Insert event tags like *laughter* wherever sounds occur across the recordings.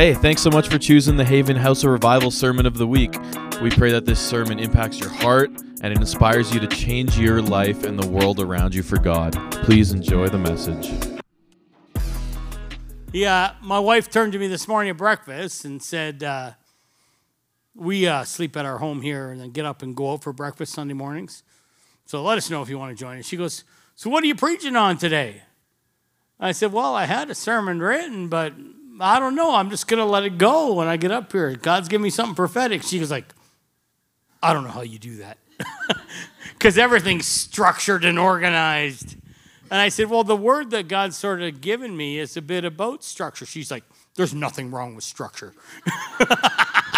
Hey, thanks so much for choosing the Haven House of Revival Sermon of the Week. We pray that this sermon impacts your heart and it inspires you to change your life and the world around you for God. Please enjoy the message. Yeah, my wife turned to me this morning at breakfast and said, uh, We uh, sleep at our home here and then get up and go out for breakfast Sunday mornings. So let us know if you want to join us. She goes, So what are you preaching on today? I said, Well, I had a sermon written, but I don't know. I'm just going to let it go when I get up here. God's giving me something prophetic. She was like, I don't know how you do that. *laughs* Because everything's structured and organized. And I said, Well, the word that God's sort of given me is a bit about structure. She's like, There's nothing wrong with structure. *laughs*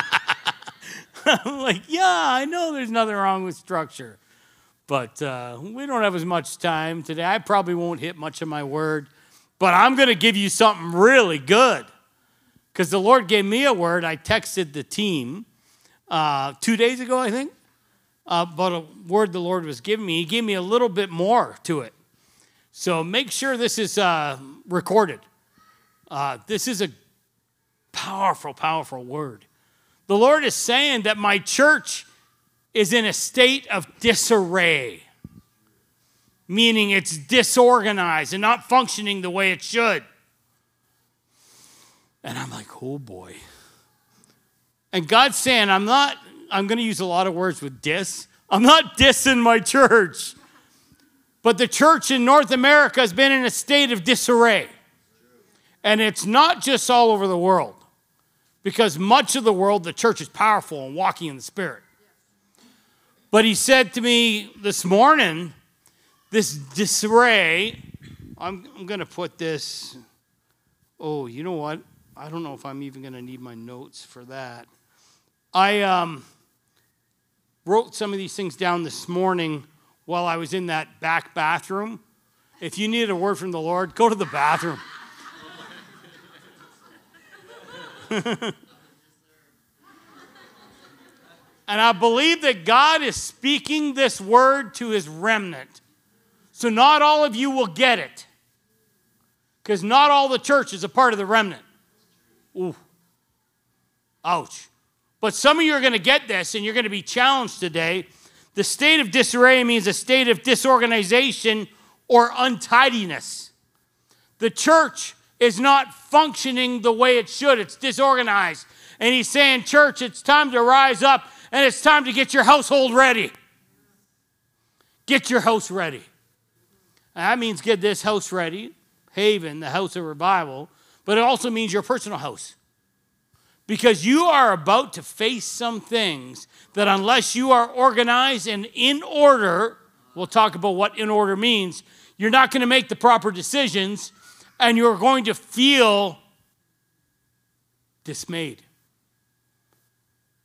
*laughs* I'm like, Yeah, I know there's nothing wrong with structure. But uh, we don't have as much time today. I probably won't hit much of my word, but I'm going to give you something really good because the Lord gave me a word. I texted the team uh, two days ago, I think, uh, but a word the Lord was giving me. He gave me a little bit more to it. So make sure this is uh, recorded. Uh, this is a powerful, powerful word. The Lord is saying that my church is in a state of disarray, meaning it's disorganized and not functioning the way it should. And I'm like, oh boy. And God's saying, I'm not, I'm going to use a lot of words with dis. I'm not dissing my church. But the church in North America has been in a state of disarray. And it's not just all over the world, because much of the world, the church is powerful and walking in the Spirit. But he said to me this morning, this disarray, I'm, I'm going to put this, oh, you know what? I don't know if I'm even going to need my notes for that. I um, wrote some of these things down this morning while I was in that back bathroom. If you need a word from the Lord, go to the bathroom. And I believe that God is speaking this word to his remnant. So not all of you will get it. Because not all the church is a part of the remnant. Ooh. Ouch. But some of you are going to get this and you're going to be challenged today. The state of disarray means a state of disorganization or untidiness. The church is not functioning the way it should, it's disorganized. And he's saying, Church, it's time to rise up and it's time to get your household ready. Get your house ready. And that means get this house ready, Haven, the house of revival but it also means your personal house. Because you are about to face some things that, unless you are organized and in order, we'll talk about what in order means, you're not going to make the proper decisions and you're going to feel dismayed.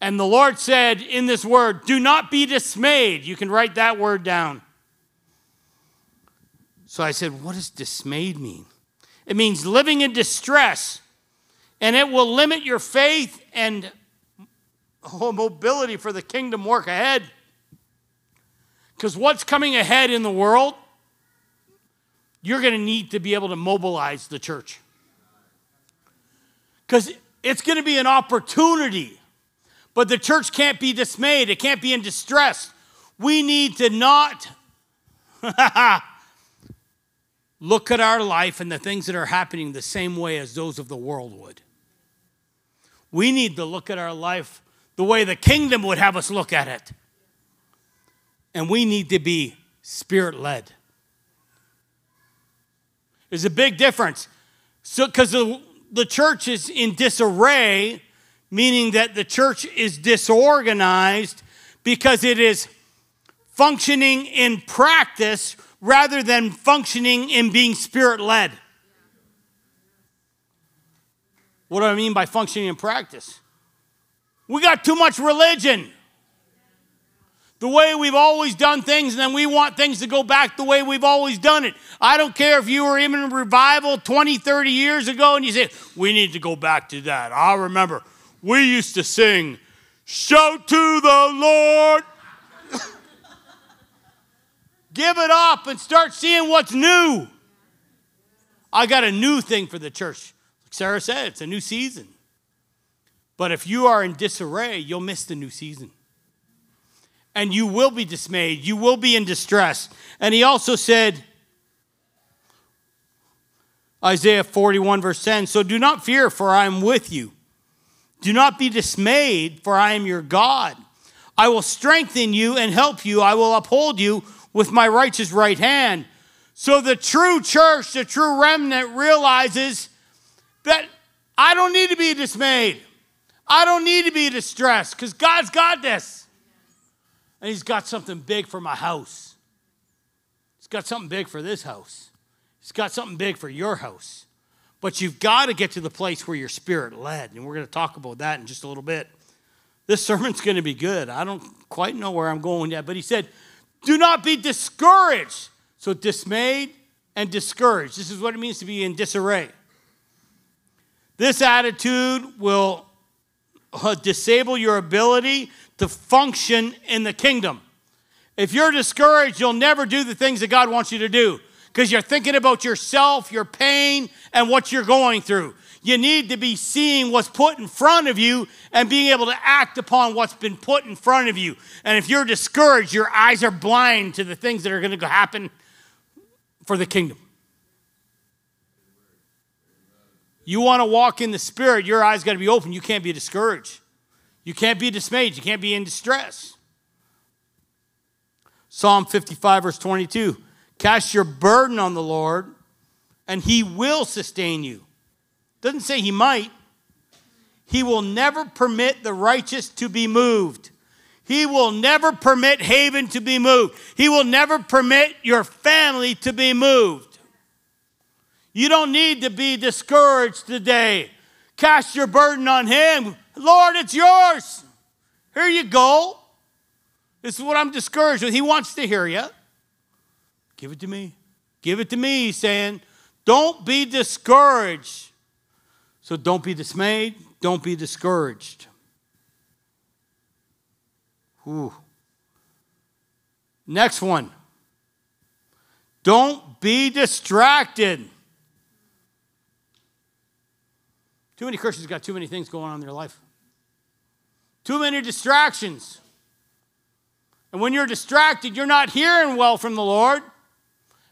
And the Lord said in this word, Do not be dismayed. You can write that word down. So I said, What does dismayed mean? It means living in distress, and it will limit your faith and oh, mobility for the kingdom work ahead. Because what's coming ahead in the world, you're going to need to be able to mobilize the church. Because it's going to be an opportunity, but the church can't be dismayed, it can't be in distress. We need to not *laughs* look at our life and the things that are happening the same way as those of the world would. We need to look at our life the way the kingdom would have us look at it. And we need to be spirit led. There's a big difference. So, because the, the church is in disarray, meaning that the church is disorganized because it is functioning in practice rather than functioning in being spirit led. What do I mean by functioning in practice? We got too much religion. The way we've always done things, and then we want things to go back the way we've always done it. I don't care if you were in a revival 20, 30 years ago and you say, we need to go back to that. I remember we used to sing, Shout to the Lord. *laughs* Give it up and start seeing what's new. I got a new thing for the church. Like Sarah said, it's a new season. But if you are in disarray, you'll miss the new season. And you will be dismayed. You will be in distress. And he also said, Isaiah 41, verse 10 So do not fear, for I am with you. Do not be dismayed, for I am your God. I will strengthen you and help you. I will uphold you with my righteous right hand. So the true church, the true remnant realizes that I don't need to be dismayed. I don't need to be distressed because God's got this. And He's got something big for my house. He's got something big for this house. He's got something big for your house. But you've got to get to the place where your spirit led. And we're going to talk about that in just a little bit. This sermon's going to be good. I don't quite know where I'm going yet, but he said, Do not be discouraged. So, dismayed and discouraged. This is what it means to be in disarray. This attitude will uh, disable your ability to function in the kingdom. If you're discouraged, you'll never do the things that God wants you to do because you're thinking about yourself, your pain, and what you're going through. You need to be seeing what's put in front of you and being able to act upon what's been put in front of you. And if you're discouraged, your eyes are blind to the things that are going to happen for the kingdom. You want to walk in the spirit, your eyes got to be open. You can't be discouraged. You can't be dismayed. You can't be in distress. Psalm 55, verse 22 Cast your burden on the Lord, and he will sustain you. Doesn't say he might. He will never permit the righteous to be moved. He will never permit Haven to be moved. He will never permit your family to be moved. You don't need to be discouraged today. Cast your burden on Him. Lord, it's yours. Here you go. This is what I'm discouraged with. He wants to hear you. Give it to me. Give it to me, he's saying. Don't be discouraged. So don't be dismayed. Don't be discouraged. Ooh. Next one. Don't be distracted. Too many Christians got too many things going on in their life. Too many distractions. And when you're distracted, you're not hearing well from the Lord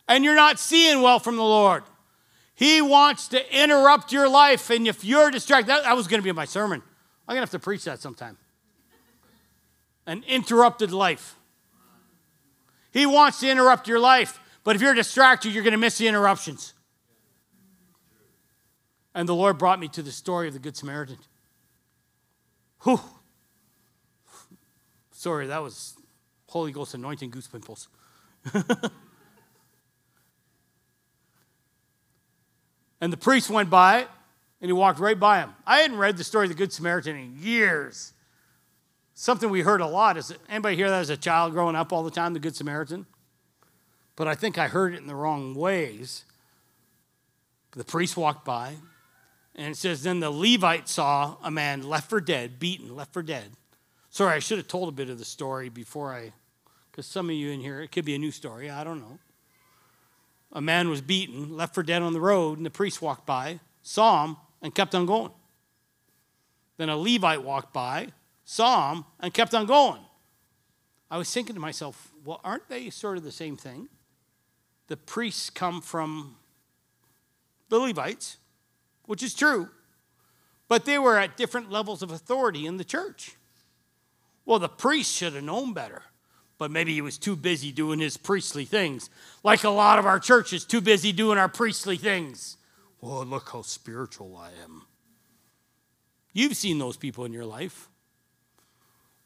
and you're not seeing well from the Lord. He wants to interrupt your life. And if you're distracted, that, that was going to be my sermon. I'm going to have to preach that sometime. An interrupted life. He wants to interrupt your life. But if you're distracted, you're going to miss the interruptions. And the Lord brought me to the story of the Good Samaritan. Whew. Sorry, that was Holy Ghost anointing goose pimples. *laughs* And the priest went by and he walked right by him. I hadn't read the story of the Good Samaritan in years. Something we heard a lot is anybody hear that as a child growing up all the time, the Good Samaritan? But I think I heard it in the wrong ways. The priest walked by, and it says, Then the Levite saw a man left for dead, beaten, left for dead. Sorry, I should have told a bit of the story before I, because some of you in here, it could be a new story, I don't know a man was beaten, left for dead on the road, and the priest walked by, saw him, and kept on going. Then a Levite walked by, saw him, and kept on going. I was thinking to myself, well, aren't they sort of the same thing? The priests come from the Levites, which is true, but they were at different levels of authority in the church. Well, the priest should have known better but maybe he was too busy doing his priestly things. Like a lot of our churches, too busy doing our priestly things. Well, look how spiritual I am. You've seen those people in your life.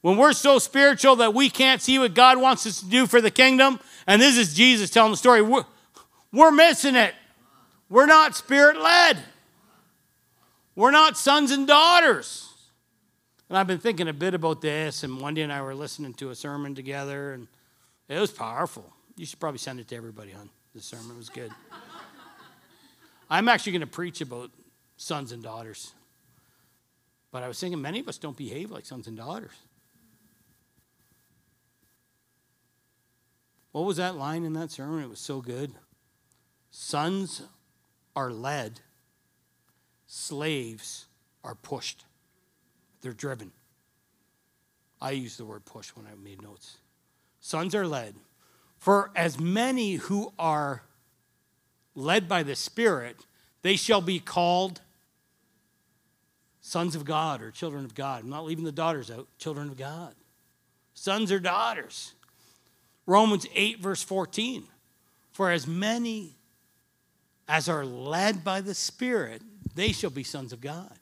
When we're so spiritual that we can't see what God wants us to do for the kingdom, and this is Jesus telling the story, we're, we're missing it. We're not spirit led. We're not sons and daughters. And I've been thinking a bit about this, and Wendy and I were listening to a sermon together, and it was powerful. You should probably send it to everybody on the sermon. It was good. *laughs* I'm actually going to preach about sons and daughters. But I was thinking many of us don't behave like sons and daughters. What was that line in that sermon? It was so good. Sons are led, slaves are pushed. They're driven. I use the word push when I made notes. Sons are led. For as many who are led by the Spirit, they shall be called sons of God or children of God. I'm not leaving the daughters out, children of God. Sons or daughters. Romans 8, verse 14. For as many as are led by the Spirit, they shall be sons of God.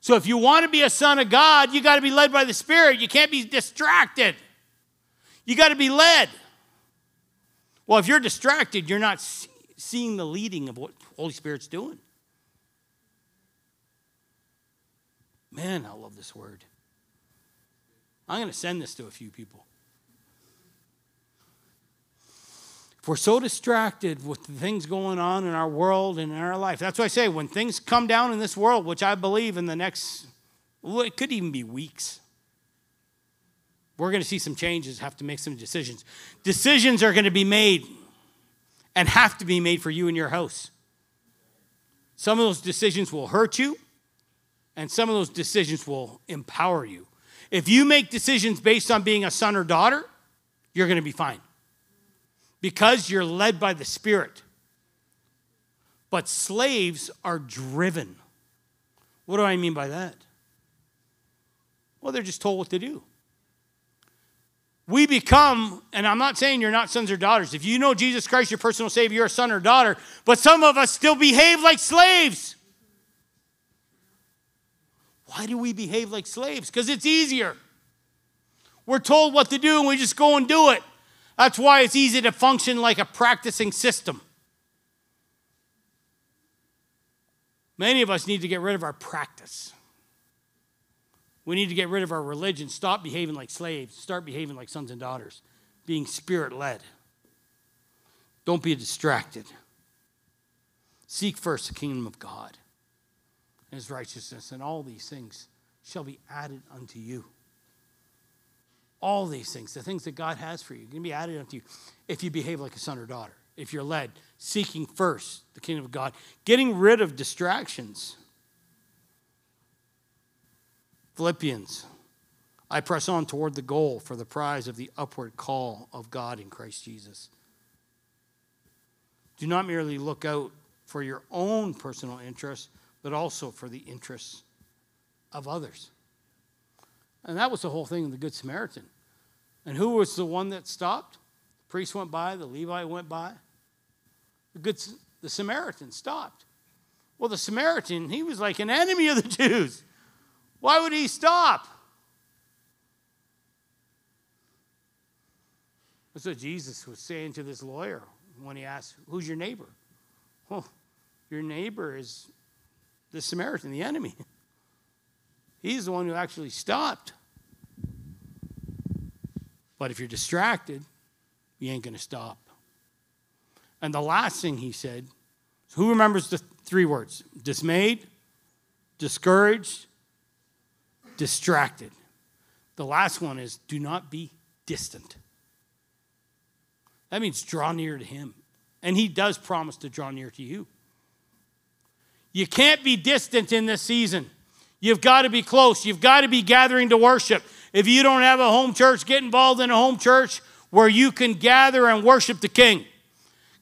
So if you want to be a son of God, you got to be led by the Spirit. You can't be distracted. You got to be led. Well, if you're distracted, you're not seeing the leading of what Holy Spirit's doing. Man, I love this word. I'm going to send this to a few people. If we're so distracted with the things going on in our world and in our life, that's why I say when things come down in this world, which I believe in the next, well, it could even be weeks, we're going to see some changes, have to make some decisions. Decisions are going to be made and have to be made for you and your house. Some of those decisions will hurt you, and some of those decisions will empower you. If you make decisions based on being a son or daughter, you're going to be fine because you're led by the Spirit. But slaves are driven. What do I mean by that? Well, they're just told what to do. We become, and I'm not saying you're not sons or daughters. If you know Jesus Christ, your personal Savior, you're a son or daughter, but some of us still behave like slaves. Why do we behave like slaves? Because it's easier. We're told what to do and we just go and do it. That's why it's easy to function like a practicing system. Many of us need to get rid of our practice. We need to get rid of our religion, stop behaving like slaves, start behaving like sons and daughters, being spirit led. Don't be distracted. Seek first the kingdom of God and his righteousness, and all these things shall be added unto you. All these things, the things that God has for you, can be added unto you if you behave like a son or daughter, if you're led, seeking first the kingdom of God, getting rid of distractions. Philippians, I press on toward the goal for the prize of the upward call of God in Christ Jesus. Do not merely look out for your own personal interests, but also for the interests of others. And that was the whole thing of the Good Samaritan. And who was the one that stopped? The priest went by, the Levite went by. The, good, the Samaritan stopped. Well, the Samaritan, he was like an enemy of the *laughs* Jews. Why would he stop? That's what Jesus was saying to this lawyer when he asked, Who's your neighbor? Well, your neighbor is the Samaritan, the enemy. *laughs* He's the one who actually stopped. But if you're distracted, you ain't going to stop. And the last thing he said, who remembers the three words? Dismayed, discouraged, distracted. The last one is do not be distant. That means draw near to him. And he does promise to draw near to you. You can't be distant in this season. You've got to be close. You've got to be gathering to worship. If you don't have a home church, get involved in a home church where you can gather and worship the king.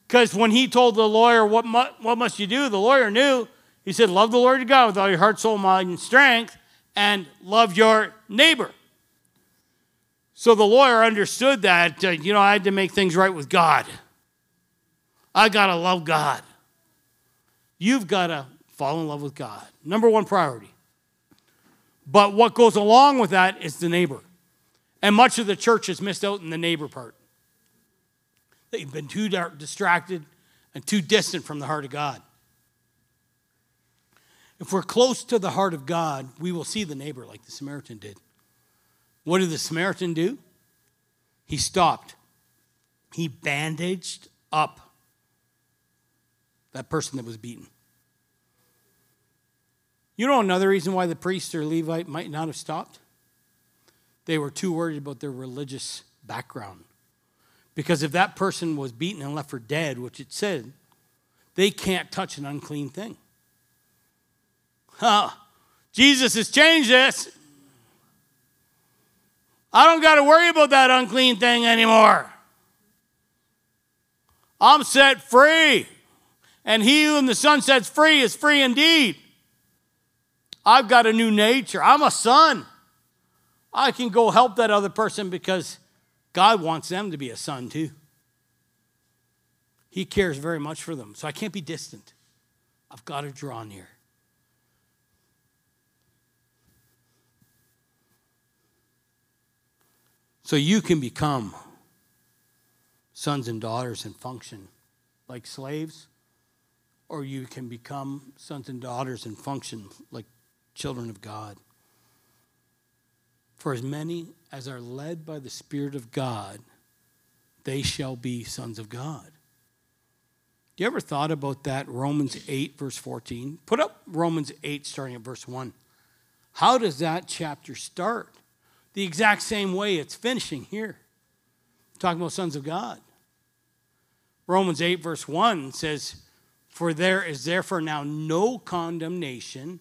Because when he told the lawyer, what, mu- what must you do? The lawyer knew. He said, Love the Lord your God with all your heart, soul, mind, and strength, and love your neighbor. So the lawyer understood that, uh, you know, I had to make things right with God. I got to love God. You've got to fall in love with God. Number one priority. But what goes along with that is the neighbor. And much of the church has missed out in the neighbor part. They've been too distracted and too distant from the heart of God. If we're close to the heart of God, we will see the neighbor like the Samaritan did. What did the Samaritan do? He stopped. He bandaged up that person that was beaten. You know another reason why the priest or Levite might not have stopped? They were too worried about their religious background. Because if that person was beaten and left for dead, which it said, they can't touch an unclean thing. Huh. Jesus has changed this. I don't got to worry about that unclean thing anymore. I'm set free. And he whom the Son sets free is free indeed. I've got a new nature. I'm a son. I can go help that other person because God wants them to be a son too. He cares very much for them. So I can't be distant. I've got to draw near. So you can become sons and daughters and function like slaves, or you can become sons and daughters and function like children of God. For as many as are led by the Spirit of God, they shall be sons of God. You ever thought about that? Romans 8, verse 14. Put up Romans 8, starting at verse 1. How does that chapter start? The exact same way it's finishing here. Talking about sons of God. Romans 8, verse 1 says, For there is therefore now no condemnation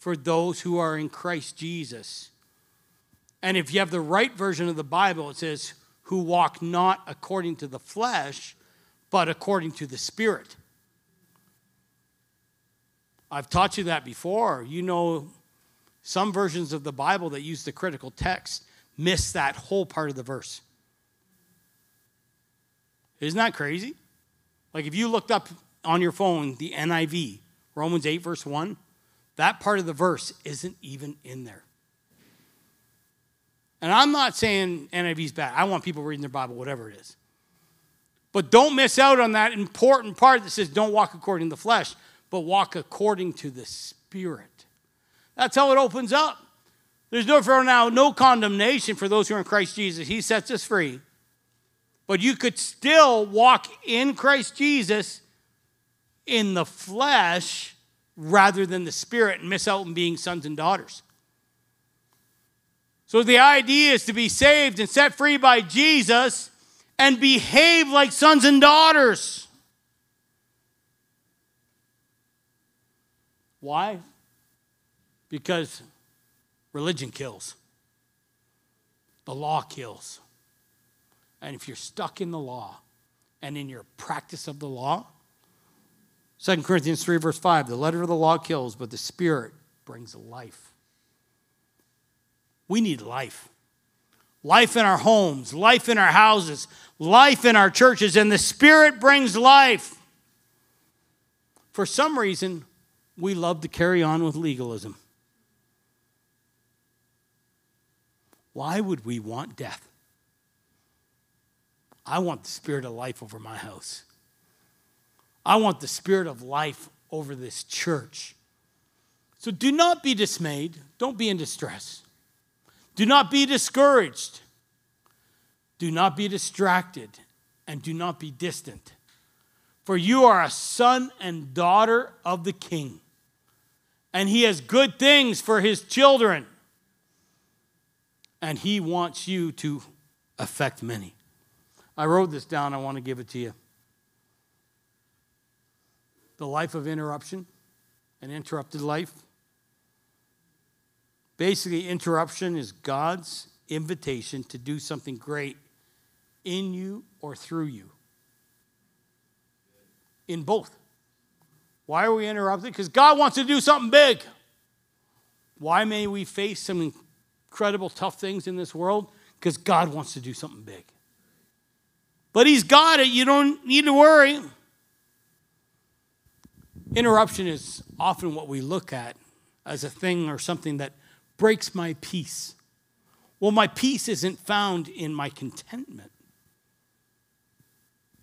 for those who are in Christ Jesus. And if you have the right version of the Bible, it says, Who walk not according to the flesh, but according to the Spirit. I've taught you that before. You know, some versions of the Bible that use the critical text miss that whole part of the verse. Isn't that crazy? Like if you looked up on your phone the NIV, Romans 8, verse 1, that part of the verse isn't even in there. And I'm not saying NIV's bad. I want people reading their Bible, whatever it is. But don't miss out on that important part that says, don't walk according to the flesh, but walk according to the Spirit. That's how it opens up. There's no for now no condemnation for those who are in Christ Jesus. He sets us free. But you could still walk in Christ Jesus in the flesh rather than the spirit and miss out on being sons and daughters. So the idea is to be saved and set free by Jesus and behave like sons and daughters. Why? Because religion kills, the law kills. And if you're stuck in the law and in your practice of the law, 2 Corinthians 3, verse 5 the letter of the law kills, but the Spirit brings life. We need life life in our homes, life in our houses, life in our churches, and the Spirit brings life. For some reason, we love to carry on with legalism. Why would we want death? I want the spirit of life over my house. I want the spirit of life over this church. So do not be dismayed. Don't be in distress. Do not be discouraged. Do not be distracted. And do not be distant. For you are a son and daughter of the king. And he has good things for his children. And he wants you to affect many. I wrote this down. I want to give it to you. The life of interruption, an interrupted life. Basically, interruption is God's invitation to do something great in you or through you. In both. Why are we interrupted? Because God wants to do something big. Why may we face some incredible tough things in this world? Because God wants to do something big. But He's got it. You don't need to worry. Interruption is often what we look at as a thing or something that breaks my peace. Well, my peace isn't found in my contentment.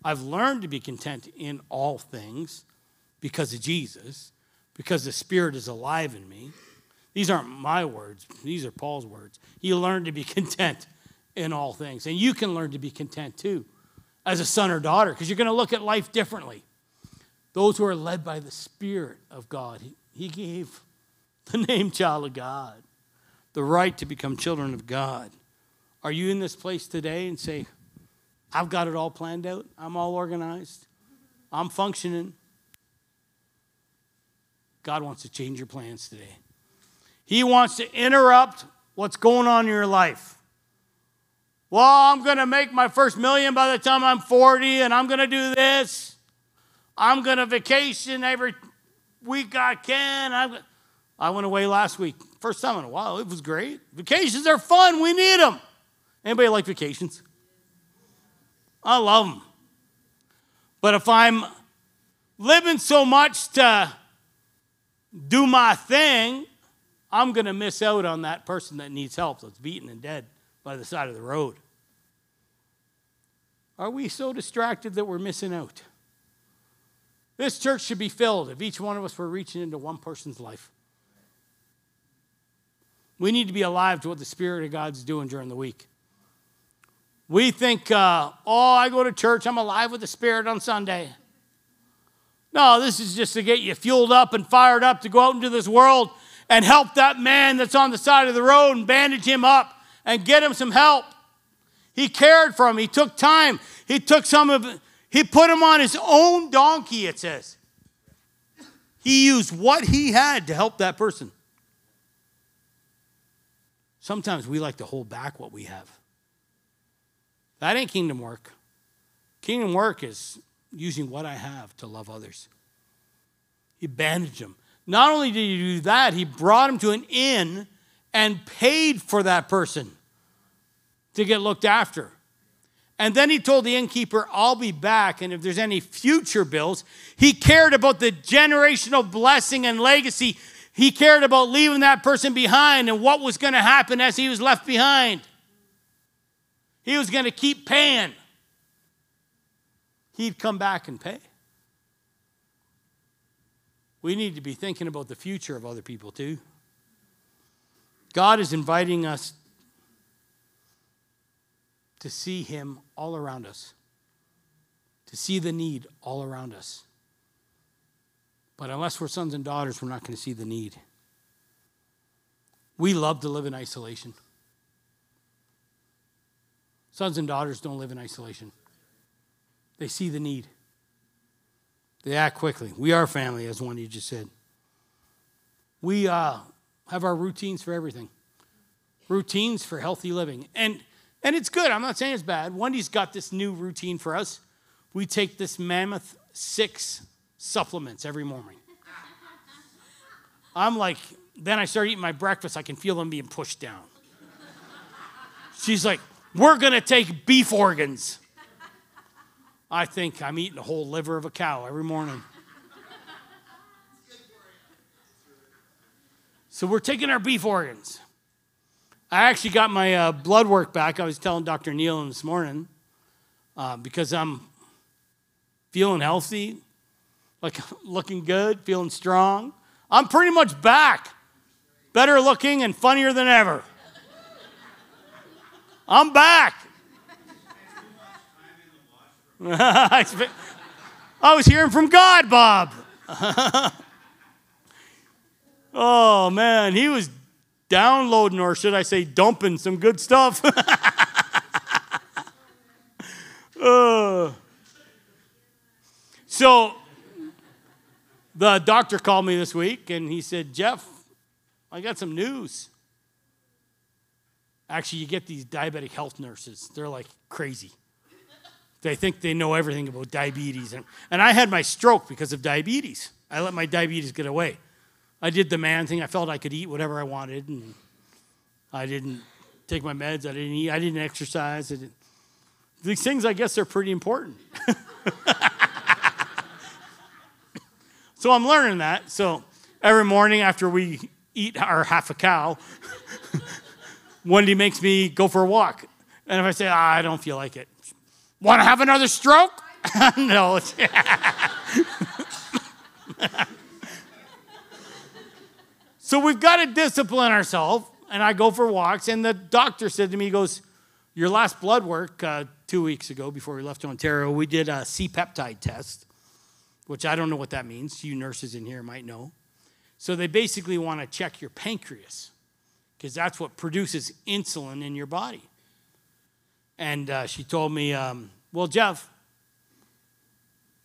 I've learned to be content in all things because of Jesus, because the Spirit is alive in me. These aren't my words, these are Paul's words. You learn to be *laughs* content in all things. And you can learn to be content too as a son or daughter because you're going to look at life differently. Those who are led by the Spirit of God, He, he gave the *laughs* name child of God the right to become children of God. Are you in this place today and say, I've got it all planned out. I'm all organized. I'm functioning. God wants to change your plans today. He wants to interrupt what's going on in your life. Well, I'm going to make my first million by the time I'm 40, and I'm going to do this. I'm going to vacation every week I can. I'm, I went away last week. First time in a while. It was great. Vacations are fun. We need them. Anybody like vacations? I love them. But if I'm living so much to do my thing, I'm going to miss out on that person that needs help that's beaten and dead by the side of the road. Are we so distracted that we're missing out? This church should be filled if each one of us were reaching into one person's life. We need to be alive to what the Spirit of God's doing during the week. We think, uh, oh, I go to church, I'm alive with the Spirit on Sunday. No, this is just to get you fueled up and fired up to go out into this world and help that man that's on the side of the road and bandage him up and get him some help. He cared for him. He took time. He took some of he put him on his own donkey, it says. He used what he had to help that person. Sometimes we like to hold back what we have. That ain't kingdom work. Kingdom work is using what I have to love others. He bandaged him. Not only did he do that, he brought him to an inn and paid for that person to get looked after. And then he told the innkeeper, I'll be back. And if there's any future bills, he cared about the generational blessing and legacy. He cared about leaving that person behind and what was going to happen as he was left behind. He was going to keep paying. He'd come back and pay. We need to be thinking about the future of other people too. God is inviting us to see Him all around us, to see the need all around us. But unless we're sons and daughters, we're not going to see the need. We love to live in isolation. Sons and daughters don't live in isolation, they see the need. They act quickly. We are family, as one you just said. We uh, have our routines for everything, routines for healthy living. And and it's good. I'm not saying it's bad. Wendy's got this new routine for us. We take this mammoth six supplements every morning. I'm like, then I start eating my breakfast. I can feel them being pushed down. She's like, we're going to take beef organs. I think I'm eating a whole liver of a cow every morning. So we're taking our beef organs. I actually got my uh, blood work back. I was telling Dr. Neal this morning uh, because I'm feeling healthy, like *laughs* looking good, feeling strong. I'm pretty much back, better looking and funnier than ever. I'm back. *laughs* I was hearing from God, Bob. *laughs* oh man, he was downloading, or should I say, dumping some good stuff. *laughs* uh, so, the doctor called me this week and he said, Jeff, I got some news. Actually, you get these diabetic health nurses, they're like crazy. They think they know everything about diabetes. And, and I had my stroke because of diabetes. I let my diabetes get away. I did the man thing. I felt I could eat whatever I wanted, and I didn't take my meds. I didn't eat. I didn't exercise. I didn't. These things, I guess, are pretty important. *laughs* so I'm learning that. So every morning after we eat our half a cow, *laughs* Wendy makes me go for a walk. And if I say, ah, I don't feel like it, want to have another stroke? *laughs* no. So we've got to discipline ourselves. And I go for walks. And the doctor said to me, he goes, Your last blood work uh, two weeks ago before we left Ontario, we did a C peptide test, which I don't know what that means. You nurses in here might know. So they basically want to check your pancreas because that's what produces insulin in your body. And uh, she told me, um, Well, Jeff,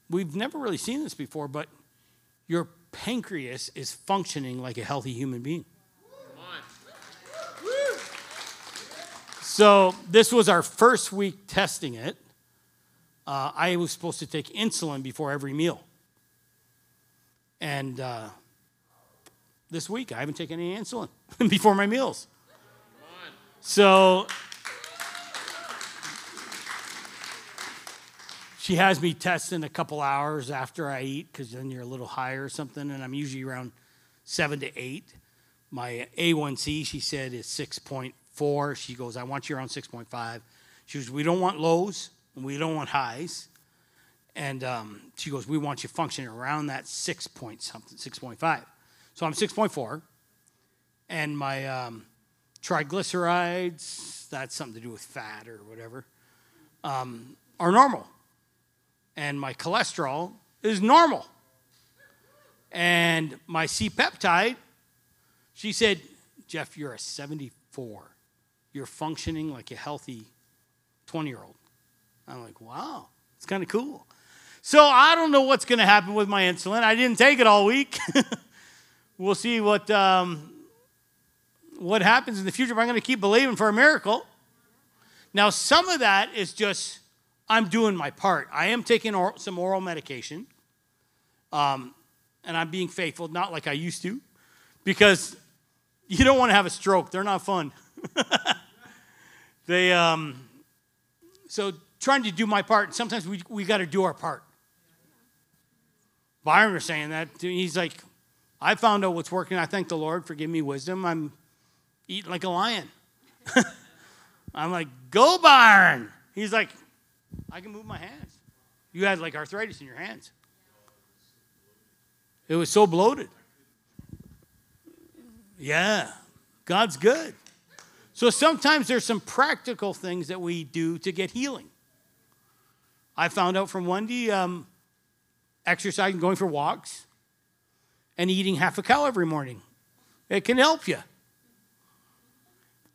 we've never really seen this before, but your pancreas is functioning like a healthy human being. So, this was our first week testing it. Uh, I was supposed to take insulin before every meal. And uh, this week, I haven't taken any insulin *laughs* before my meals. So, she has me testing a couple hours after I eat because then you're a little higher or something, and I'm usually around seven to eight. My A1C, she said, is 6.4. She goes, I want you around 6.5. She goes, We don't want lows and we don't want highs. And um, she goes, We want you functioning around that 6 point something, 6.5. So I'm 6.4. And my um, triglycerides, that's something to do with fat or whatever, um, are normal. And my cholesterol is normal. And my C peptide, she said, Jeff, you're a 74. You're functioning like a healthy 20 year old. I'm like, wow, it's kind of cool. So I don't know what's going to happen with my insulin. I didn't take it all week. *laughs* we'll see what, um, what happens in the future. But I'm going to keep believing for a miracle. Now, some of that is just I'm doing my part. I am taking some oral medication, um, and I'm being faithful, not like I used to, because you don't want to have a stroke. They're not fun. *laughs* they, um, so trying to do my part. Sometimes we, we got to do our part. Byron was saying that. He's like, I found out what's working. I thank the Lord for giving me wisdom. I'm eating like a lion. *laughs* I'm like, go, Byron. He's like, I can move my hands. You had like arthritis in your hands. It was so bloated. Yeah, God's good. So sometimes there's some practical things that we do to get healing. I found out from Wendy um, exercising, going for walks, and eating half a cow every morning. It can help you.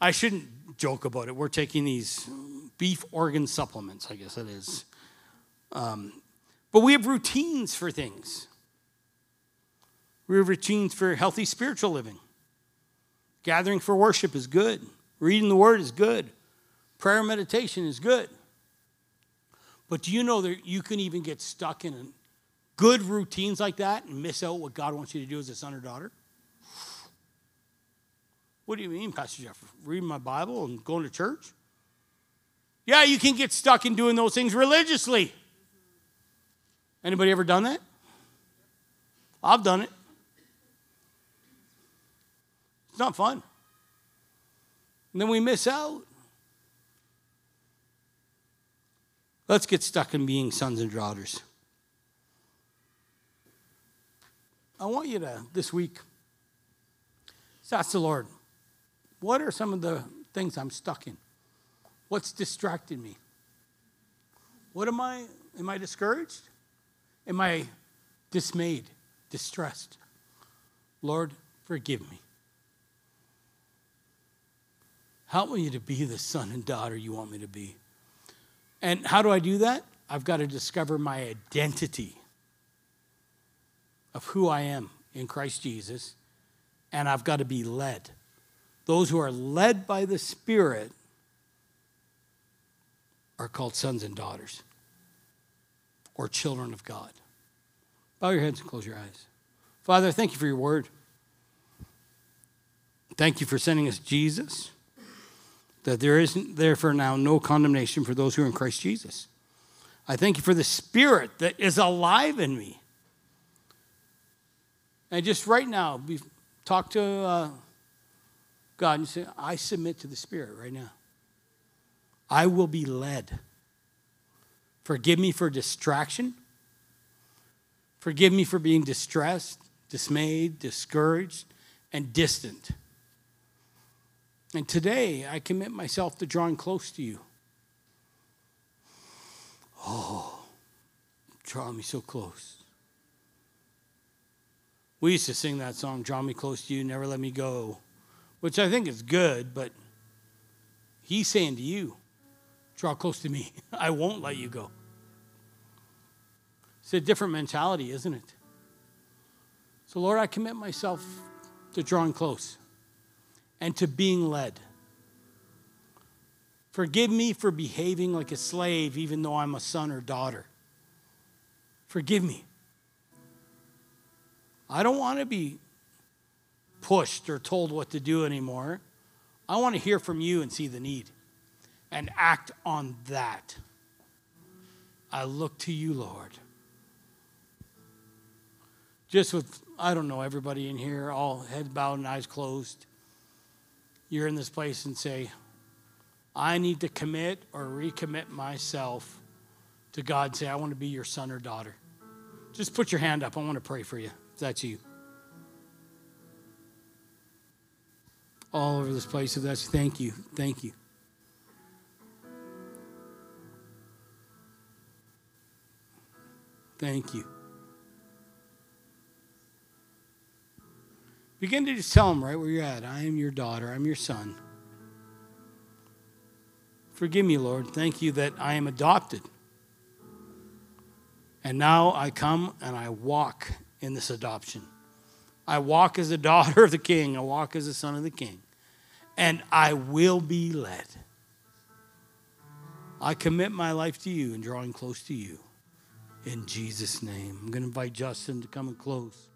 I shouldn't joke about it. We're taking these beef organ supplements, I guess it is. Um, but we have routines for things. We have routines for healthy spiritual living. Gathering for worship is good. Reading the word is good. Prayer meditation is good. But do you know that you can even get stuck in good routines like that and miss out what God wants you to do as a son or daughter? What do you mean, Pastor Jeff? Reading my Bible and going to church? Yeah, you can get stuck in doing those things religiously. Anybody ever done that? I've done it. It's not fun. And then we miss out. Let's get stuck in being sons and daughters. I want you to, this week, ask the Lord, what are some of the things I'm stuck in? What's distracted me? What am I? Am I discouraged? Am I dismayed, distressed? Lord, forgive me. Help me to be the son and daughter you want me to be. And how do I do that? I've got to discover my identity of who I am in Christ Jesus, and I've got to be led. Those who are led by the Spirit are called sons and daughters or children of God. Bow your heads and close your eyes. Father, thank you for your word. Thank you for sending us Jesus that there isn't therefore now no condemnation for those who are in Christ Jesus. I thank you for the Spirit that is alive in me. And just right now, talk to uh, God and say, I submit to the Spirit right now. I will be led. Forgive me for distraction. Forgive me for being distressed, dismayed, discouraged, and distant. And today, I commit myself to drawing close to you. Oh, draw me so close. We used to sing that song, Draw Me Close to You, Never Let Me Go, which I think is good, but he's saying to you, Draw close to me. *laughs* I won't let you mm. go. It's a different mentality, isn't it? So, Lord, I commit myself to drawing close and to being led. Forgive me for behaving like a slave, even though I'm a son or daughter. Forgive me. I don't want to be pushed or told what to do anymore. I want to hear from you and see the need and act on that. I look to you, Lord. Just with, I don't know, everybody in here, all heads bowed and eyes closed. You're in this place and say, I need to commit or recommit myself to God. Say, I want to be your son or daughter. Just put your hand up. I want to pray for you if that's you. All over this place, if that's thank you. Thank you. Thank you. Begin to just tell them right where you're at. I am your daughter. I'm your son. Forgive me, Lord. Thank you that I am adopted. And now I come and I walk in this adoption. I walk as a *laughs* daughter of the king, I walk as a son of the king. And I will be led. I commit my life to you and drawing close to you. In Jesus' name. I'm going to invite Justin to come and close.